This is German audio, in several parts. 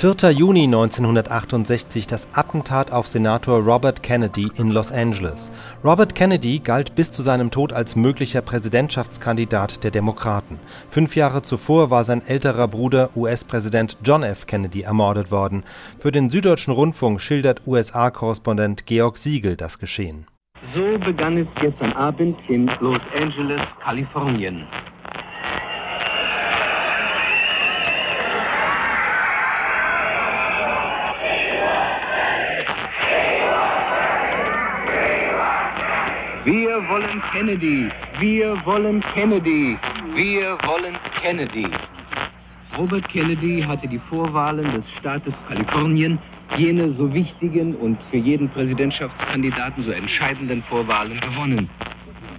4. Juni 1968 das Attentat auf Senator Robert Kennedy in Los Angeles. Robert Kennedy galt bis zu seinem Tod als möglicher Präsidentschaftskandidat der Demokraten. Fünf Jahre zuvor war sein älterer Bruder US-Präsident John F. Kennedy ermordet worden. Für den Süddeutschen Rundfunk schildert USA-Korrespondent Georg Siegel das Geschehen. So begann es gestern Abend in Los Angeles, Kalifornien. Wir wollen Kennedy, wir wollen Kennedy, wir wollen Kennedy. Robert Kennedy hatte die Vorwahlen des Staates Kalifornien, jene so wichtigen und für jeden Präsidentschaftskandidaten so entscheidenden Vorwahlen gewonnen.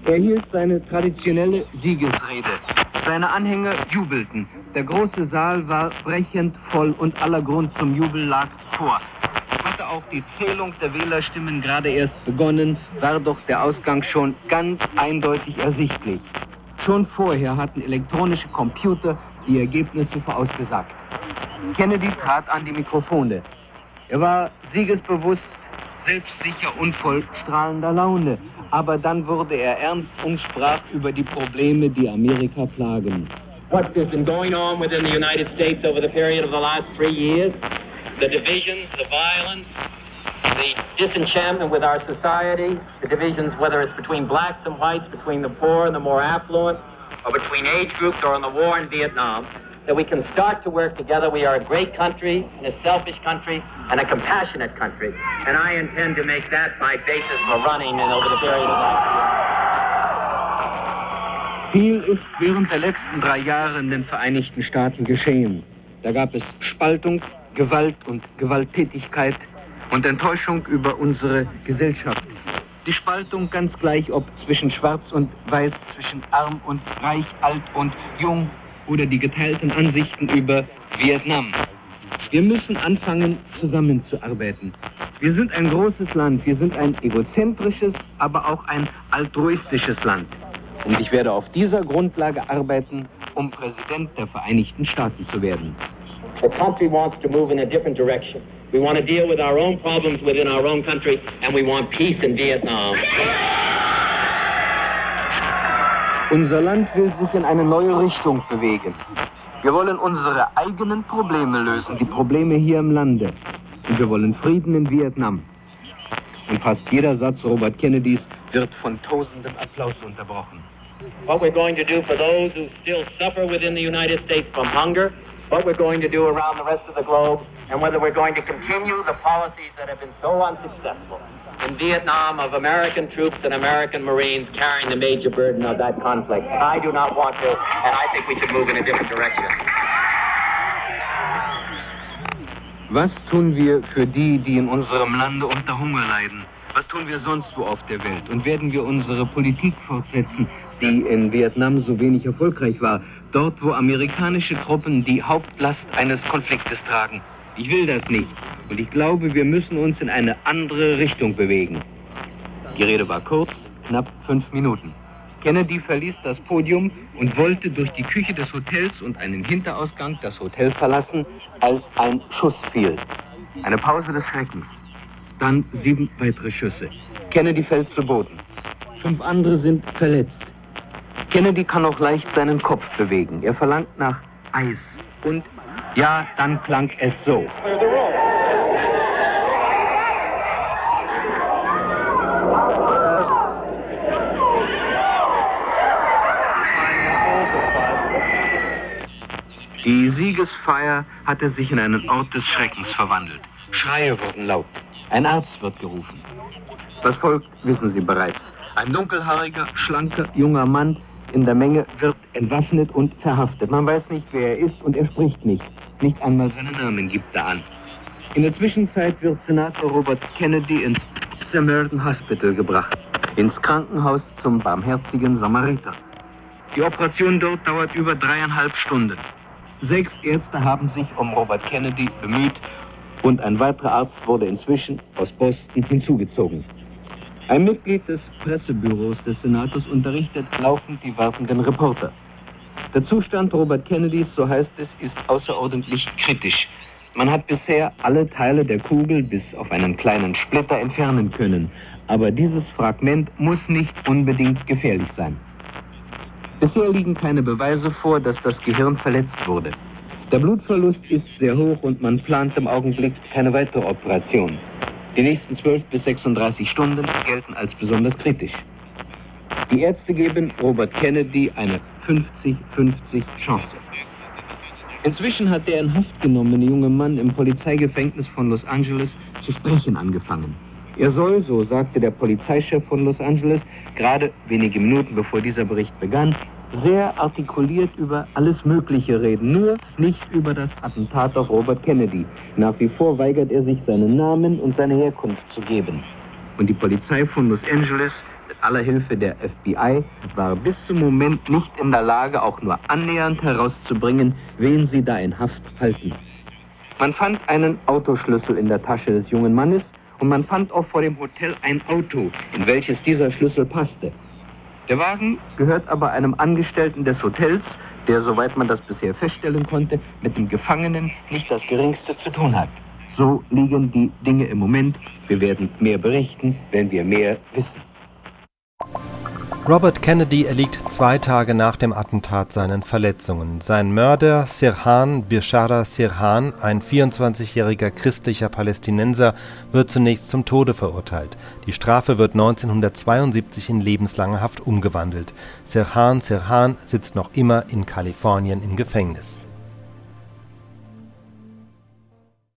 Er hielt seine traditionelle Siegesrede. Seine Anhänger jubelten. Der große Saal war brechend voll und aller Grund zum Jubel lag vor auch die Zählung der Wählerstimmen gerade erst begonnen, war doch der Ausgang schon ganz eindeutig ersichtlich. Schon vorher hatten elektronische Computer die Ergebnisse vorausgesagt. Kennedy trat an die Mikrofone. Er war siegesbewusst, selbstsicher und voll strahlender Laune. Aber dann wurde er ernst und sprach über die Probleme, die Amerika plagen. What has been going on within the United States over the period of the last three years the divisions, the violence, the disenchantment with our society, the divisions, whether it's between blacks and whites, between the poor and the more affluent, or between age groups or in the war in Vietnam, that we can start to work together. We are a great country, and a selfish country, and a compassionate country. And I intend to make that my basis for running and over the period of time. Viel ist während der letzten drei Jahre in den Vereinigten Staaten geschehen. Da gab es Spaltung, Gewalt und Gewalttätigkeit und Enttäuschung über unsere Gesellschaft. Die Spaltung ganz gleich, ob zwischen Schwarz und Weiß, zwischen Arm und Reich, Alt und Jung oder die geteilten Ansichten über Vietnam. Wir müssen anfangen, zusammenzuarbeiten. Wir sind ein großes Land, wir sind ein egozentrisches, aber auch ein altruistisches Land. Und ich werde auf dieser Grundlage arbeiten, um Präsident der Vereinigten Staaten zu werden. The country wants to move in a different direction. We want to deal with our own problems within our own country, and we want peace in Vietnam. Unser Land will sich in eine neue Richtung bewegen. Wir wollen unsere eigenen Probleme lösen, die Probleme hier im Lande. Und wir wollen Frieden in Vietnam. Und fast jeder Satz Robert Kennedys wird von tausenden Applaus unterbrochen. What we're going to do for those who still suffer within the United States from hunger what we're going to do around the rest of the globe, and whether we're going to continue the policies that have been so unsuccessful in Vietnam of American troops and American Marines carrying the major burden of that conflict. I do not want to, and I think we should move in a different direction. Was tun wir für die, die in unserem Lande unter Hunger leiden? Was tun wir sonst wo auf der Welt? Und werden wir unsere Politik fortsetzen, die in Vietnam so wenig erfolgreich war? dort wo amerikanische Truppen die Hauptlast eines Konfliktes tragen. Ich will das nicht. Und ich glaube, wir müssen uns in eine andere Richtung bewegen. Die Rede war kurz, knapp fünf Minuten. Kennedy verließ das Podium und wollte durch die Küche des Hotels und einen Hinterausgang das Hotel verlassen, als ein Schuss fiel. Eine Pause des Schreckens. Dann sieben weitere Schüsse. Kennedy fällt zu Boden. Fünf andere sind verletzt. Kennedy kann auch leicht seinen Kopf bewegen. Er verlangt nach Eis. Und ja, dann klang es so. Die Siegesfeier hatte sich in einen Ort des Schreckens verwandelt. Schreie wurden laut. Ein Arzt wird gerufen. Das Volk wissen Sie bereits. Ein dunkelhaariger, schlanker, junger Mann in der Menge wird entwaffnet und verhaftet. Man weiß nicht, wer er ist und er spricht nicht. Nicht einmal seinen Namen gibt er an. In der Zwischenzeit wird Senator Robert Kennedy ins Samaritan Hospital gebracht, ins Krankenhaus zum barmherzigen Samariter. Die Operation dort dauert über dreieinhalb Stunden. Sechs Ärzte haben sich um Robert Kennedy bemüht und ein weiterer Arzt wurde inzwischen aus Boston hinzugezogen. Ein Mitglied des Pressebüros des Senators unterrichtet laufend die wartenden Reporter. Der Zustand Robert Kennedys, so heißt es, ist außerordentlich kritisch. Man hat bisher alle Teile der Kugel bis auf einen kleinen Splitter entfernen können, aber dieses Fragment muss nicht unbedingt gefährlich sein. Bisher liegen keine Beweise vor, dass das Gehirn verletzt wurde. Der Blutverlust ist sehr hoch und man plant im Augenblick keine weitere Operation. Die nächsten 12 bis 36 Stunden gelten als besonders kritisch. Die Ärzte geben Robert Kennedy eine 50-50 Chance. Inzwischen hat der in Haft genommene junge Mann im Polizeigefängnis von Los Angeles zu sprechen angefangen. Er soll, so sagte der Polizeichef von Los Angeles, gerade wenige Minuten bevor dieser Bericht begann, sehr artikuliert über alles Mögliche reden, nur nicht über das Attentat auf Robert Kennedy. Nach wie vor weigert er sich, seinen Namen und seine Herkunft zu geben. Und die Polizei von Los Angeles, mit aller Hilfe der FBI, war bis zum Moment nicht in der Lage, auch nur annähernd herauszubringen, wen sie da in Haft halten. Man fand einen Autoschlüssel in der Tasche des jungen Mannes und man fand auch vor dem Hotel ein Auto, in welches dieser Schlüssel passte. Der Wagen gehört aber einem Angestellten des Hotels, der, soweit man das bisher feststellen konnte, mit dem Gefangenen nicht das Geringste zu tun hat. So liegen die Dinge im Moment. Wir werden mehr berichten, wenn wir mehr wissen. Robert Kennedy erliegt zwei Tage nach dem Attentat seinen Verletzungen. Sein Mörder Sirhan Bishara Sirhan, ein 24-jähriger christlicher Palästinenser, wird zunächst zum Tode verurteilt. Die Strafe wird 1972 in lebenslange Haft umgewandelt. Sirhan Sirhan sitzt noch immer in Kalifornien im Gefängnis.